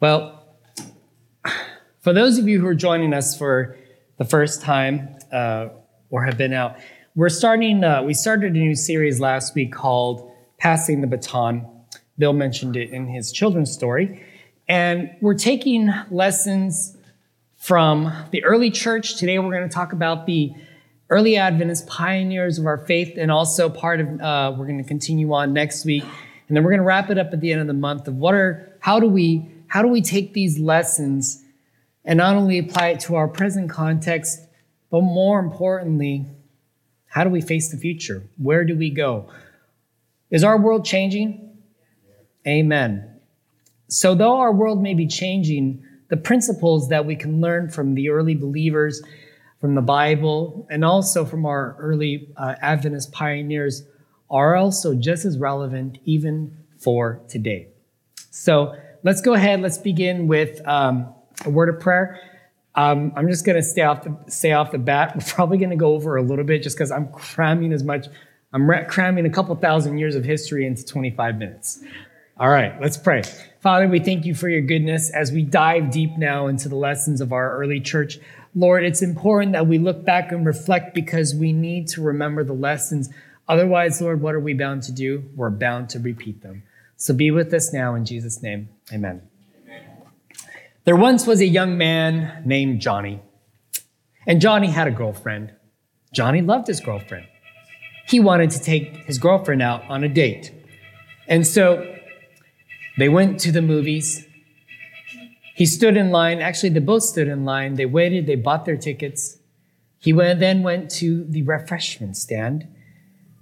Well, for those of you who are joining us for the first time uh, or have been out, we're starting. Uh, we started a new series last week called "Passing the Baton." Bill mentioned it in his children's story, and we're taking lessons from the early church. Today, we're going to talk about the early Adventist pioneers of our faith, and also part of. Uh, we're going to continue on next week, and then we're going to wrap it up at the end of the month of what are how do we how do we take these lessons and not only apply it to our present context, but more importantly, how do we face the future? Where do we go? Is our world changing? Amen. So, though our world may be changing, the principles that we can learn from the early believers, from the Bible, and also from our early uh, Adventist pioneers are also just as relevant even for today. So, let's go ahead. Let's begin with um, a word of prayer. Um, I'm just going to stay off the stay off the bat. We're probably going to go over a little bit just because I'm cramming as much. I'm cramming a couple thousand years of history into 25 minutes. All right, let's pray. Father, we thank you for your goodness as we dive deep now into the lessons of our early church. Lord, it's important that we look back and reflect because we need to remember the lessons. Otherwise, Lord, what are we bound to do? We're bound to repeat them. So be with us now in Jesus' name. Amen. Amen. There once was a young man named Johnny, and Johnny had a girlfriend. Johnny loved his girlfriend. He wanted to take his girlfriend out on a date. And so they went to the movies. He stood in line. Actually, they both stood in line. They waited, they bought their tickets. He then went to the refreshment stand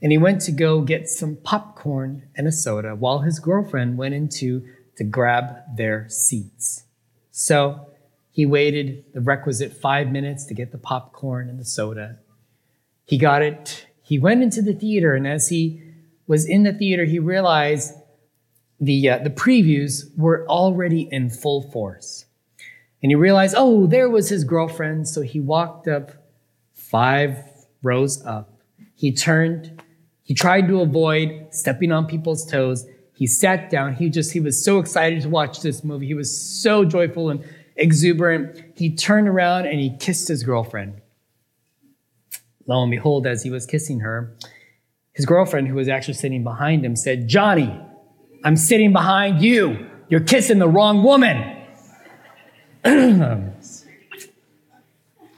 and he went to go get some popcorn and a soda while his girlfriend went into to grab their seats. So he waited the requisite five minutes to get the popcorn and the soda. He got it. He went into the theater, and as he was in the theater, he realized the, uh, the previews were already in full force. And he realized, oh, there was his girlfriend. So he walked up five rows up. He turned he tried to avoid stepping on people's toes. He sat down. He just, he was so excited to watch this movie. He was so joyful and exuberant. He turned around and he kissed his girlfriend. Lo and behold, as he was kissing her, his girlfriend, who was actually sitting behind him, said, Johnny, I'm sitting behind you. You're kissing the wrong woman.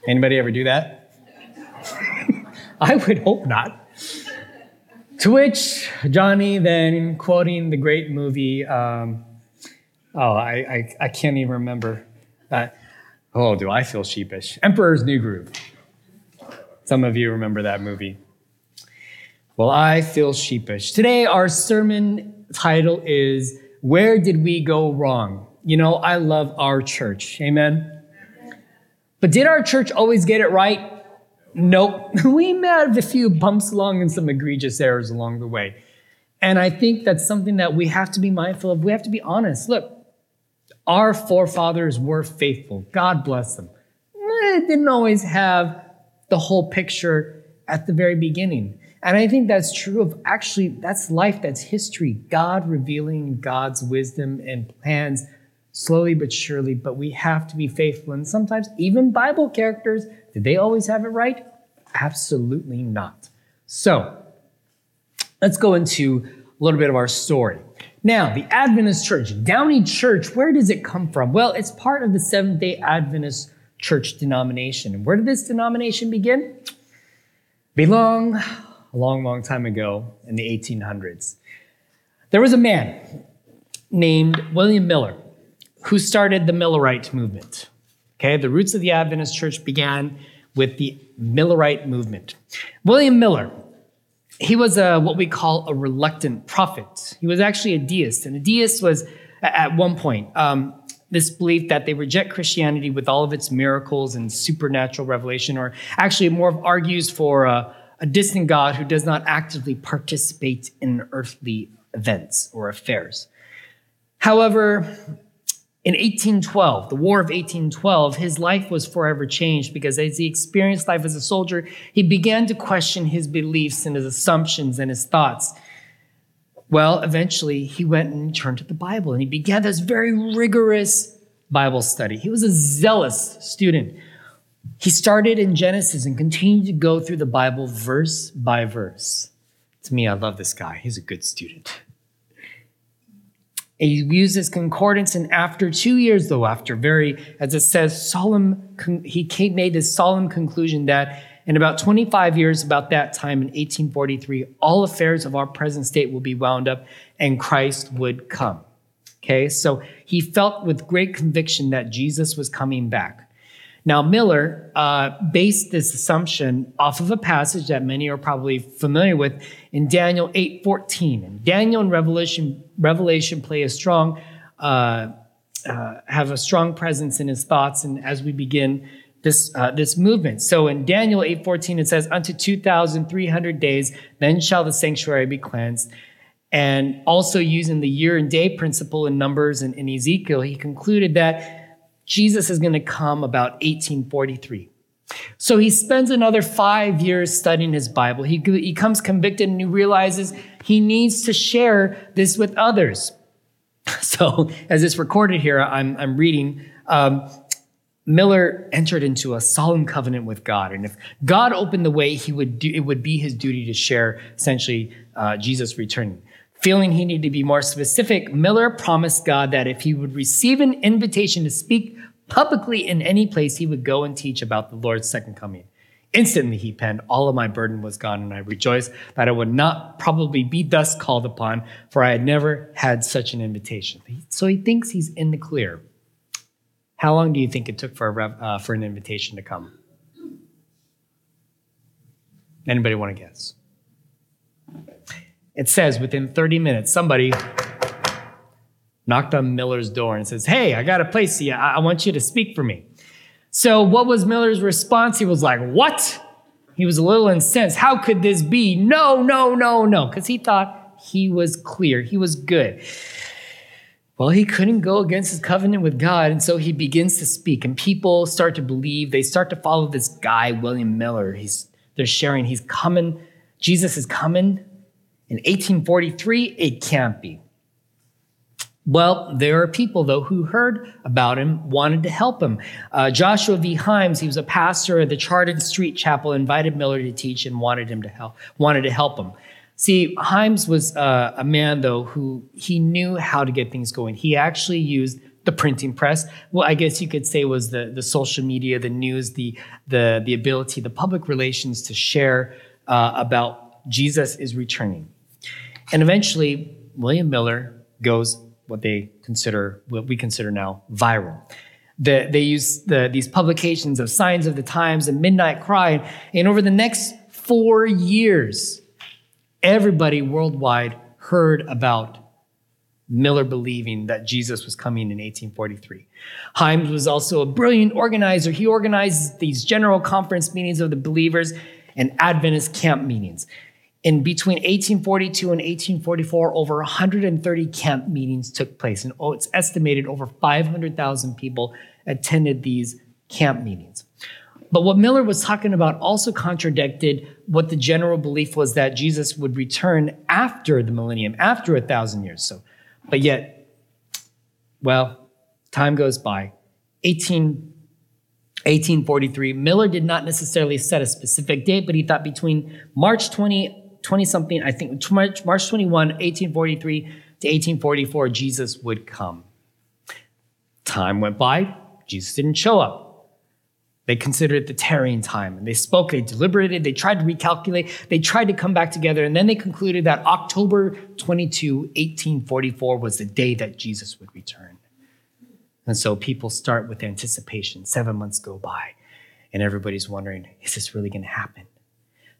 Anybody ever do that? I would hope not. To which Johnny then, quoting the great movie, um, oh, I, I, I, can't even remember. that. oh, do I feel sheepish? Emperor's New Groove. Some of you remember that movie. Well, I feel sheepish. Today, our sermon title is Where Did We Go Wrong? You know, I love our church. Amen. But did our church always get it right? Nope. We may have a few bumps along and some egregious errors along the way. And I think that's something that we have to be mindful of. We have to be honest. Look, our forefathers were faithful. God bless them. Eh, they didn't always have the whole picture at the very beginning. And I think that's true of actually, that's life, that's history. God revealing God's wisdom and plans slowly but surely, but we have to be faithful. And sometimes even Bible characters did they always have it right? Absolutely not. So, let's go into a little bit of our story. Now, the Adventist Church, Downey Church, where does it come from? Well, it's part of the Seventh day Adventist Church denomination. And where did this denomination begin? Belong a long, long time ago in the 1800s. There was a man named William Miller who started the Millerite movement. Okay, the roots of the Adventist church began with the Millerite movement. William Miller he was a, what we call a reluctant prophet. He was actually a deist, and a deist was at one point um, this belief that they reject Christianity with all of its miracles and supernatural revelation, or actually more of argues for a, a distant God who does not actively participate in earthly events or affairs. However, in 1812, the War of 1812, his life was forever changed because as he experienced life as a soldier, he began to question his beliefs and his assumptions and his thoughts. Well, eventually, he went and turned to the Bible and he began this very rigorous Bible study. He was a zealous student. He started in Genesis and continued to go through the Bible verse by verse. To me, I love this guy. He's a good student. He uses concordance, and after two years, though, after very, as it says, solemn, he made this solemn conclusion that in about 25 years, about that time in 1843, all affairs of our present state will be wound up and Christ would come. Okay, so he felt with great conviction that Jesus was coming back. Now, Miller uh, based this assumption off of a passage that many are probably familiar with in Daniel 8:14. And Daniel and Revelation, Revelation play a strong, uh, uh, have a strong presence in his thoughts. And as we begin this uh, this movement, so in Daniel 8:14 it says, "Unto 2,300 days, then shall the sanctuary be cleansed." And also using the year and day principle in Numbers and in Ezekiel, he concluded that Jesus is going to come about 1843. So he spends another five years studying his Bible. He, he comes convicted and he realizes he needs to share this with others. So, as it's recorded here, I'm, I'm reading. Um, Miller entered into a solemn covenant with God, and if God opened the way, he would do, it would be his duty to share essentially uh, Jesus returning. Feeling he needed to be more specific, Miller promised God that if he would receive an invitation to speak publicly in any place, he would go and teach about the Lord's second coming. Instantly, he penned, All of my burden was gone, and I rejoiced that I would not probably be thus called upon, for I had never had such an invitation. So he thinks he's in the clear. How long do you think it took for, a, uh, for an invitation to come? Anybody want to guess? It says within 30 minutes, somebody knocked on Miller's door and says, Hey, I got a place here. I, I want you to speak for me. So, what was Miller's response? He was like, What? He was a little incensed. How could this be? No, no, no, no. Because he thought he was clear, he was good. Well, he couldn't go against his covenant with God, and so he begins to speak, and people start to believe. They start to follow this guy, William Miller. He's, they're sharing, he's coming, Jesus is coming. In 1843, it can't be. Well, there are people, though, who heard about him, wanted to help him. Uh, Joshua V. Himes, he was a pastor at the Chardon Street Chapel, invited Miller to teach and wanted him to help, wanted to help him. See, Himes was uh, a man, though, who he knew how to get things going. He actually used the printing press. Well, I guess you could say was the, the social media, the news, the, the, the ability, the public relations to share uh, about Jesus is returning. And eventually, William Miller goes what they consider, what we consider now viral. The, they use the, these publications of Signs of the Times and Midnight Cry, and over the next four years, everybody worldwide heard about Miller believing that Jesus was coming in 1843. Himes was also a brilliant organizer. He organized these general conference meetings of the believers and Adventist camp meetings. In between 1842 and 1844, over 130 camp meetings took place, and oh, it's estimated over 500,000 people attended these camp meetings. But what Miller was talking about also contradicted what the general belief was that Jesus would return after the millennium, after a thousand years. So, but yet, well, time goes by. 18 1843. Miller did not necessarily set a specific date, but he thought between March 20 20 something, I think March, March 21, 1843 to 1844, Jesus would come. Time went by, Jesus didn't show up. They considered it the tarrying time and they spoke, they deliberated, they tried to recalculate, they tried to come back together, and then they concluded that October 22, 1844 was the day that Jesus would return. And so people start with anticipation. Seven months go by, and everybody's wondering, is this really going to happen?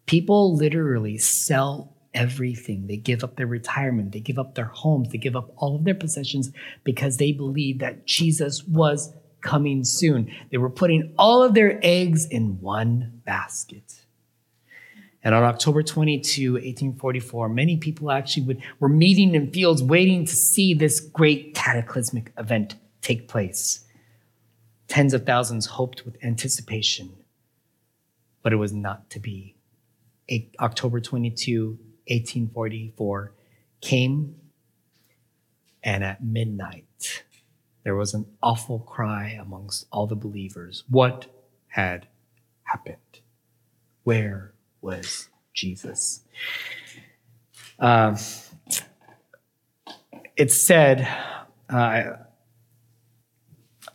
People literally sell everything. They give up their retirement, they give up their homes, they give up all of their possessions because they believe that Jesus was coming soon. They were putting all of their eggs in one basket. And on October 22, 1844, many people actually would, were meeting in fields waiting to see this great cataclysmic event take place. Tens of thousands hoped with anticipation, but it was not to be. October 22, 1844 came, and at midnight, there was an awful cry amongst all the believers. What had happened? Where was Jesus? Uh, it's said, uh,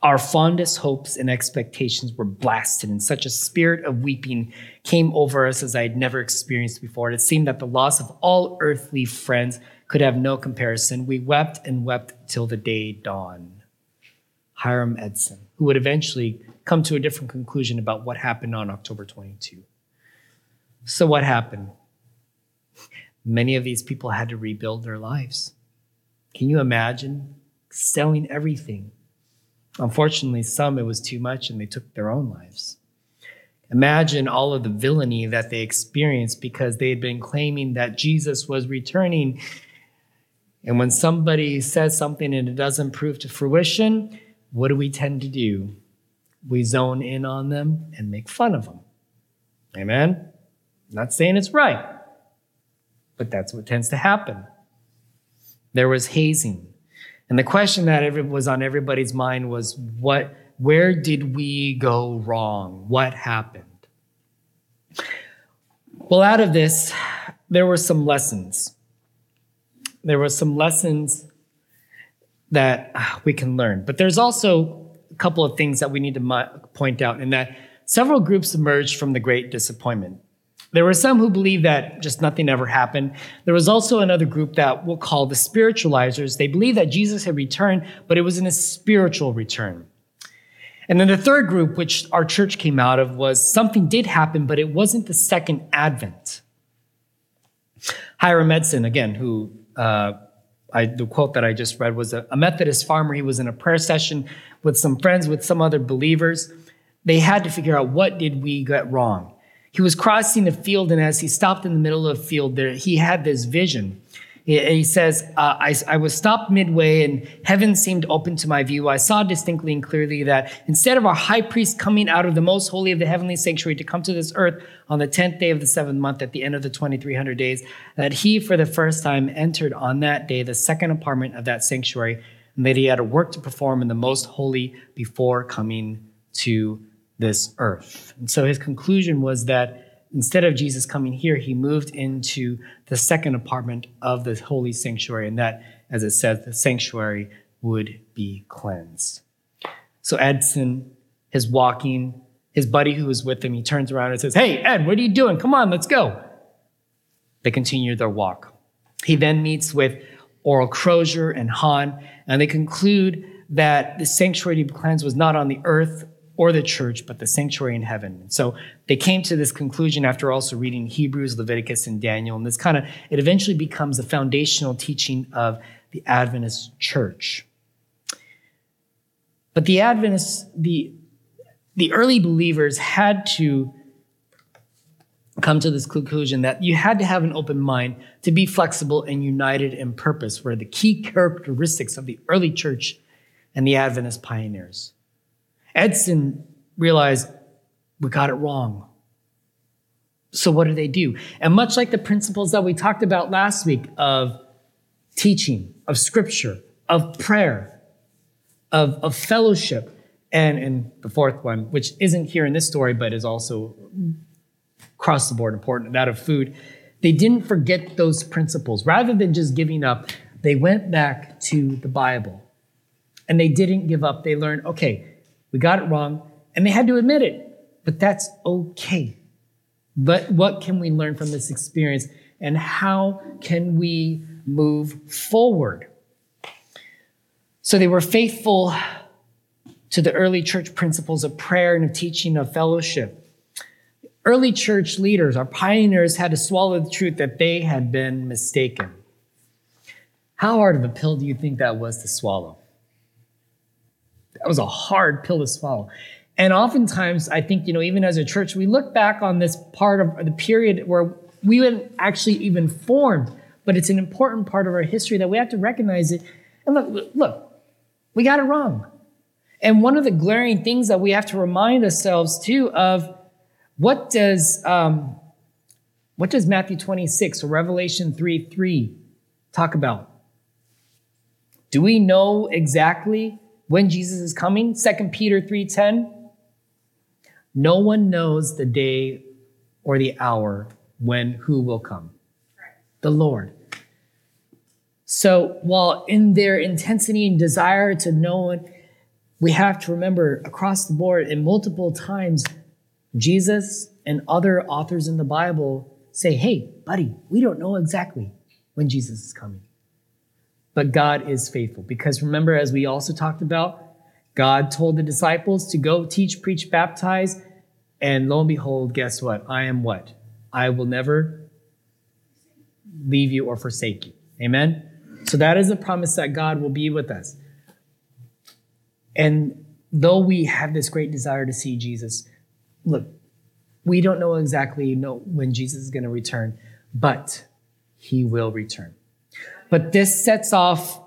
our fondest hopes and expectations were blasted, and such a spirit of weeping came over us as I had never experienced before. it seemed that the loss of all earthly friends could have no comparison. We wept and wept till the day dawned. Hiram Edson, who would eventually come to a different conclusion about what happened on October 22. So, what happened? Many of these people had to rebuild their lives. Can you imagine selling everything? Unfortunately, some it was too much and they took their own lives. Imagine all of the villainy that they experienced because they had been claiming that Jesus was returning. And when somebody says something and it doesn't prove to fruition, what do we tend to do? We zone in on them and make fun of them. Amen? I'm not saying it's right, but that's what tends to happen. There was hazing. And the question that was on everybody's mind was what where did we go wrong? What happened? Well, out of this, there were some lessons. There were some lessons that we can learn. But there's also a couple of things that we need to point out in that several groups emerged from the great disappointment. There were some who believed that just nothing ever happened. There was also another group that we'll call the spiritualizers. They believed that Jesus had returned, but it was in a spiritual return. And then the third group, which our church came out of, was something did happen, but it wasn't the second advent. Hiram Edson, again, who uh, I, the quote that I just read was a, a Methodist farmer. He was in a prayer session with some friends, with some other believers. They had to figure out what did we get wrong. He was crossing a field, and as he stopped in the middle of the field, there he had this vision. He says, uh, I, I, was stopped midway and heaven seemed open to my view. I saw distinctly and clearly that instead of our high priest coming out of the most holy of the heavenly sanctuary to come to this earth on the 10th day of the seventh month at the end of the 2300 days, that he for the first time entered on that day the second apartment of that sanctuary and that he had a work to perform in the most holy before coming to this earth. And so his conclusion was that instead of Jesus coming here, he moved into the second apartment of the holy sanctuary, and that, as it says, the sanctuary would be cleansed. So Edson is walking, his buddy who was with him, he turns around and says, Hey, Ed, what are you doing? Come on, let's go. They continue their walk. He then meets with Oral Crosier and Hahn, and they conclude that the sanctuary to be cleansed was not on the earth or the church, but the sanctuary in heaven. So they came to this conclusion after also reading Hebrews, Leviticus, and Daniel. And this kind of, it eventually becomes the foundational teaching of the Adventist church. But the Adventists, the, the early believers had to come to this conclusion that you had to have an open mind to be flexible and united in purpose were the key characteristics of the early church and the Adventist pioneers. Edson realized we got it wrong. So, what do they do? And much like the principles that we talked about last week of teaching, of scripture, of prayer, of, of fellowship, and, and the fourth one, which isn't here in this story, but is also across the board important, that of food, they didn't forget those principles. Rather than just giving up, they went back to the Bible. And they didn't give up. They learned, okay, we got it wrong, and they had to admit it, but that's okay. But what can we learn from this experience, and how can we move forward? So they were faithful to the early church principles of prayer and of teaching of fellowship. early church leaders, our pioneers, had to swallow the truth that they had been mistaken. How hard of a pill do you think that was to swallow? That was a hard pill to swallow. And oftentimes, I think, you know, even as a church, we look back on this part of the period where we weren't actually even formed, but it's an important part of our history that we have to recognize it. And look, look, we got it wrong. And one of the glaring things that we have to remind ourselves too of what does um, what does Matthew 26 or Revelation 3 3 talk about? Do we know exactly when Jesus is coming? 2 Peter 3:10. No one knows the day or the hour when who will come. The Lord. So while in their intensity and desire to know, it, we have to remember across the board and multiple times, Jesus and other authors in the Bible say, hey, buddy, we don't know exactly when Jesus is coming. But God is faithful because remember, as we also talked about, God told the disciples to go teach, preach, baptize, and lo and behold, guess what? I am what? I will never leave you or forsake you. Amen? So that is a promise that God will be with us. And though we have this great desire to see Jesus, look, we don't know exactly know when Jesus is going to return, but he will return. But this sets off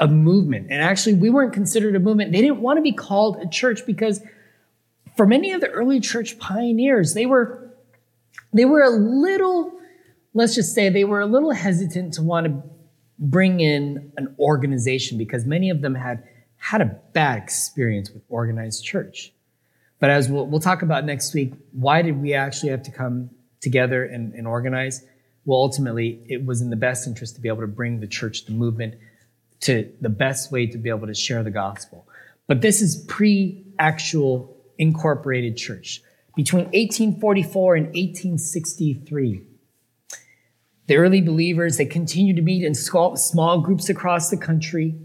a movement. And actually, we weren't considered a movement. They didn't want to be called a church because for many of the early church pioneers, they were they were a little, let's just say, they were a little hesitant to want to bring in an organization because many of them had had a bad experience with organized church. But as we'll, we'll talk about next week, why did we actually have to come together and, and organize? Well, ultimately, it was in the best interest to be able to bring the church, the movement, to the best way to be able to share the gospel. But this is pre actual incorporated church. Between 1844 and 1863, the early believers, they continued to meet in small groups across the country.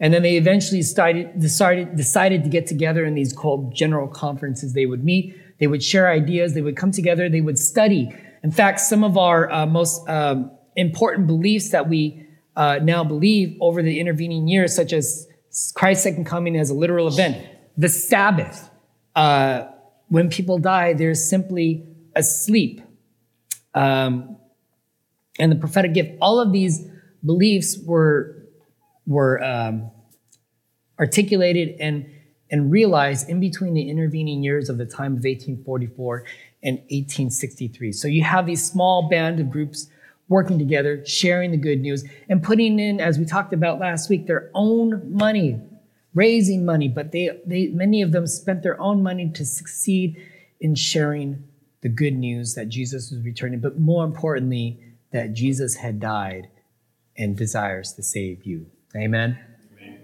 And then they eventually started, decided, decided to get together in these called general conferences. They would meet, they would share ideas, they would come together, they would study. In fact, some of our uh, most um, important beliefs that we uh, now believe over the intervening years, such as Christ's second coming as a literal event, the Sabbath. Uh, when people die, they're simply asleep. Um, and the prophetic gift, all of these beliefs were were um, articulated and, and realized in between the intervening years of the time of 1844 and 1863. So you have these small band of groups working together, sharing the good news, and putting in, as we talked about last week, their own money, raising money. But they, they many of them spent their own money to succeed in sharing the good news that Jesus was returning, but more importantly, that Jesus had died and desires to save you. Amen? Amen.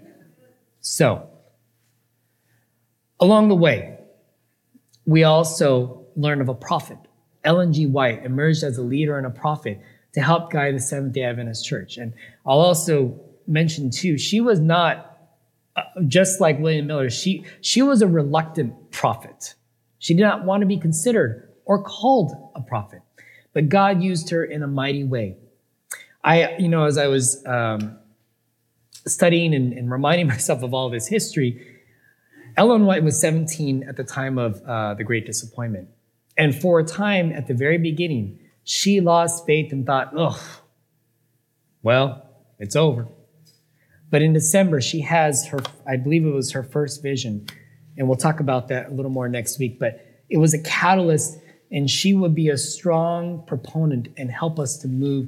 So, along the way, we also learn of a prophet. Ellen G. White emerged as a leader and a prophet to help guide the Seventh day Adventist Church. And I'll also mention, too, she was not uh, just like William Miller, she, she was a reluctant prophet. She did not want to be considered or called a prophet, but God used her in a mighty way. I, you know, as I was um, studying and, and, reminding myself of all this history, Ellen White was 17 at the time of uh, the Great Disappointment. And for a time at the very beginning, she lost faith and thought, oh, well, it's over. But in December, she has her, I believe it was her first vision. And we'll talk about that a little more next week. But it was a catalyst, and she would be a strong proponent and help us to move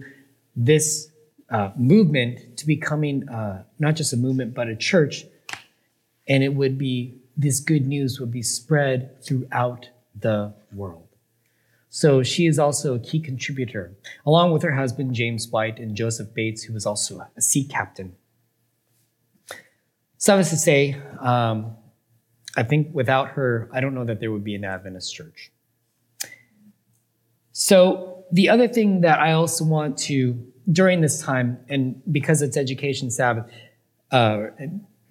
this uh, movement to becoming uh, not just a movement, but a church. And it would be, this good news would be spread throughout the world. So she is also a key contributor, along with her husband, James White, and Joseph Bates, who was also a sea captain. Suffice to say, um, I think without her, I don't know that there would be an Adventist church. So the other thing that I also want to during this time, and because it's Education Sabbath, uh,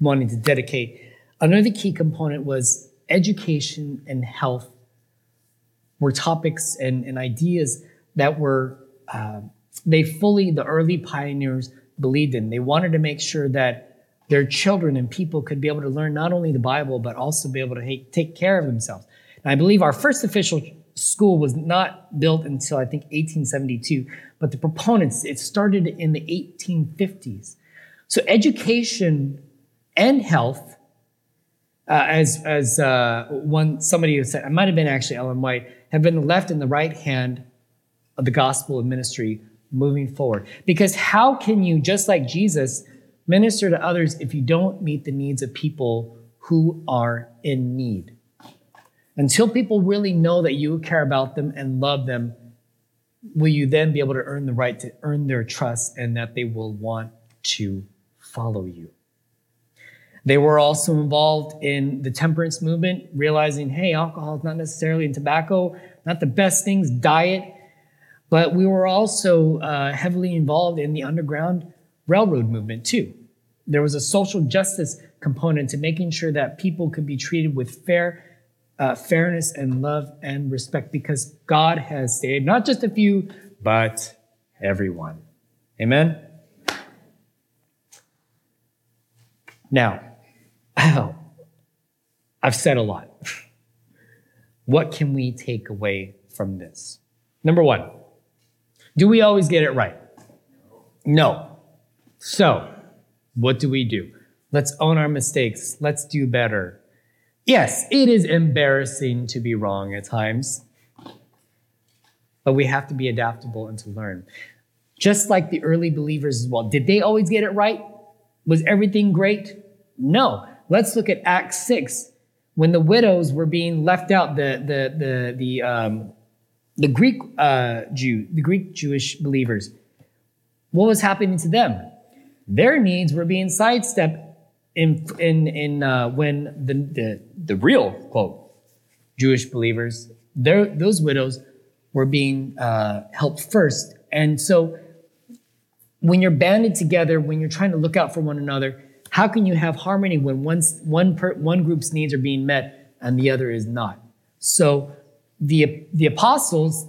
wanting to dedicate, another key component was education and health were topics and, and ideas that were, uh, they fully, the early pioneers believed in. They wanted to make sure that their children and people could be able to learn not only the Bible, but also be able to take care of themselves. And I believe our first official school was not built until I think 1872, but the proponents, it started in the 1850s. So education and health, uh, as, as uh, one somebody who said, it might have been actually Ellen White, have been left in the right hand of the gospel of ministry moving forward. Because how can you, just like Jesus, minister to others if you don't meet the needs of people who are in need? Until people really know that you care about them and love them, will you then be able to earn the right to earn their trust and that they will want to follow you? They were also involved in the temperance movement, realizing, hey, alcohol is not necessarily and tobacco, not the best things, diet. But we were also uh, heavily involved in the Underground Railroad movement, too. There was a social justice component to making sure that people could be treated with fair uh, fairness and love and respect because God has saved not just a few, but everyone. Amen? Now, I've said a lot. What can we take away from this? Number one, do we always get it right? No. So, what do we do? Let's own our mistakes. Let's do better. Yes, it is embarrassing to be wrong at times, but we have to be adaptable and to learn. Just like the early believers as well. Did they always get it right? Was everything great? No. Let's look at Acts 6 when the widows were being left out, the the the the um, the Greek uh, Jew, the Greek Jewish believers, what was happening to them? Their needs were being sidestepped in in in uh, when the, the the real quote Jewish believers, those widows were being uh, helped first, and so when you're banded together, when you're trying to look out for one another how can you have harmony when one, one, per, one group's needs are being met and the other is not? So the, the apostles,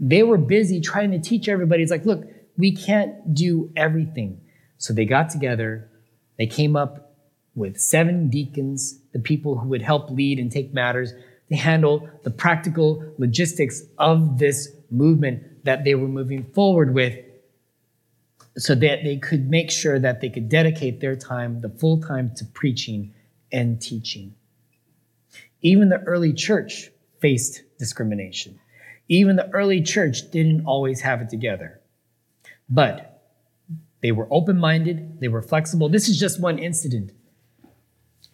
they were busy trying to teach everybody. It's like, look, we can't do everything. So they got together, they came up with seven deacons, the people who would help lead and take matters to handle the practical logistics of this movement that they were moving forward with so that they could make sure that they could dedicate their time, the full time, to preaching and teaching. Even the early church faced discrimination. Even the early church didn't always have it together. But they were open minded, they were flexible. This is just one incident.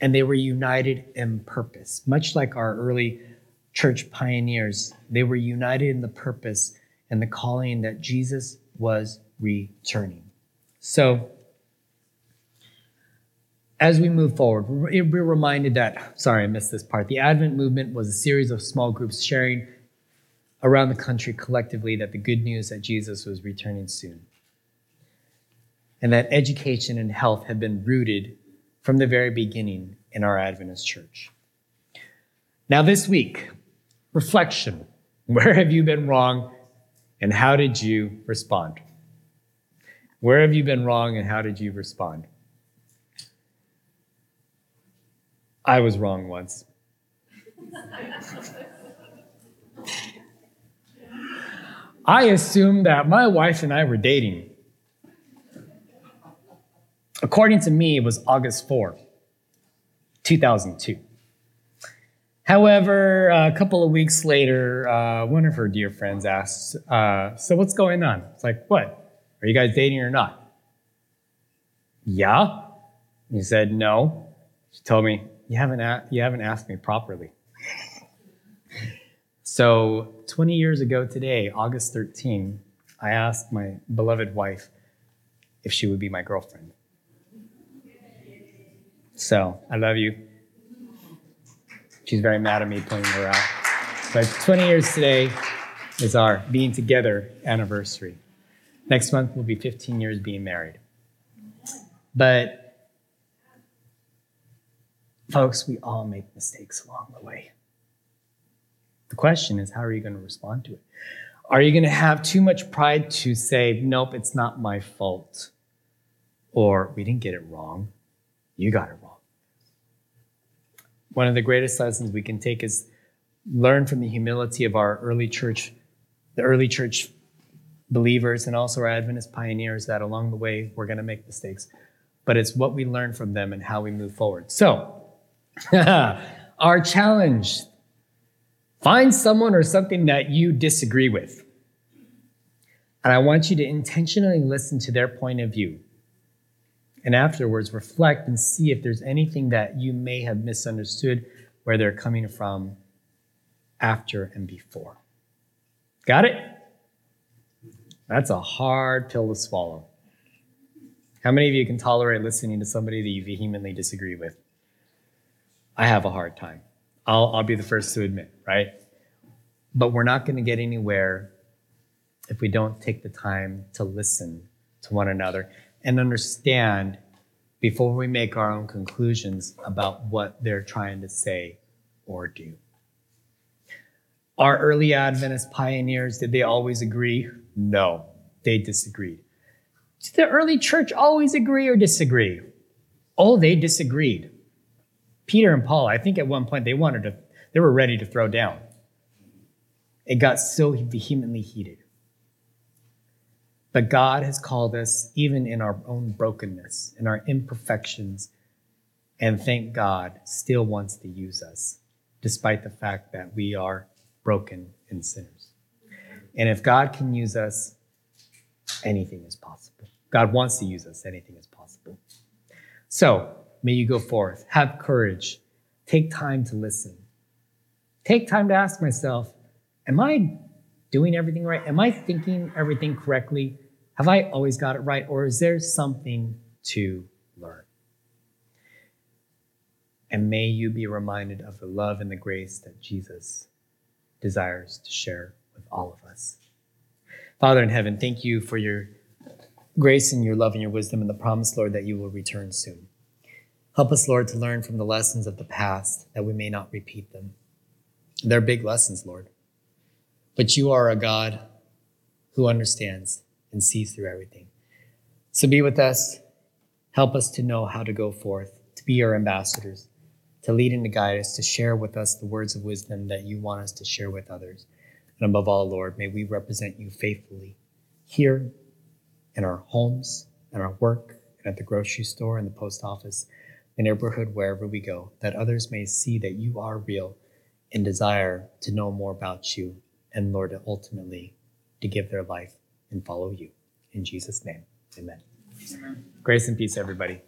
And they were united in purpose, much like our early church pioneers. They were united in the purpose and the calling that Jesus was returning. So, as we move forward, we're reminded that, sorry, I missed this part. The Advent movement was a series of small groups sharing around the country collectively that the good news that Jesus was returning soon. And that education and health have been rooted from the very beginning in our Adventist church. Now, this week, reflection. Where have you been wrong and how did you respond? Where have you been wrong and how did you respond? I was wrong once. I assumed that my wife and I were dating. According to me, it was August 4, 2002. However, a couple of weeks later, uh, one of her dear friends asked, uh, So what's going on? It's like, What? Are you guys dating or not? Yeah. He said, No. She told me, You haven't, a- you haven't asked me properly. so, 20 years ago today, August 13, I asked my beloved wife if she would be my girlfriend. So, I love you. She's very mad at me pointing her out. But 20 years today is our being together anniversary. Next month, we'll be 15 years being married. But, folks, we all make mistakes along the way. The question is, how are you going to respond to it? Are you going to have too much pride to say, nope, it's not my fault? Or we didn't get it wrong. You got it wrong. One of the greatest lessons we can take is learn from the humility of our early church, the early church believers, and also our Adventist pioneers that along the way we're going to make mistakes. But it's what we learn from them and how we move forward. So, our challenge find someone or something that you disagree with. And I want you to intentionally listen to their point of view. And afterwards, reflect and see if there's anything that you may have misunderstood where they're coming from after and before. Got it? That's a hard pill to swallow. How many of you can tolerate listening to somebody that you vehemently disagree with? I have a hard time. I'll, I'll be the first to admit, right? But we're not going to get anywhere if we don't take the time to listen to one another and understand before we make our own conclusions about what they're trying to say or do. Our early Adventist pioneers, did they always agree? No, they disagreed. Did the early church always agree or disagree? Oh, they disagreed. Peter and Paul, I think at one point they wanted to, they were ready to throw down. It got so vehemently heated. But God has called us, even in our own brokenness, in our imperfections, and thank God, still wants to use us, despite the fact that we are broken and sinners. And if God can use us, anything is possible. God wants to use us, anything is possible. So, may you go forth, have courage, take time to listen. Take time to ask myself, am I doing everything right? Am I thinking everything correctly? Have I always got it right? Or is there something to learn? And may you be reminded of the love and the grace that Jesus desires to share with all of us. Father in heaven, thank you for your grace and your love and your wisdom and the promise, Lord, that you will return soon. Help us, Lord, to learn from the lessons of the past that we may not repeat them. They're big lessons, Lord. But you are a God who understands and sees through everything. So be with us. Help us to know how to go forth, to be your ambassadors, to lead and to guide us, to share with us the words of wisdom that you want us to share with others. And above all, Lord, may we represent you faithfully here in our homes, in our work, and at the grocery store, in the post office, the neighborhood, wherever we go, that others may see that you are real and desire to know more about you, and Lord, ultimately to give their life and follow you. In Jesus' name, amen. amen. Grace and peace, everybody.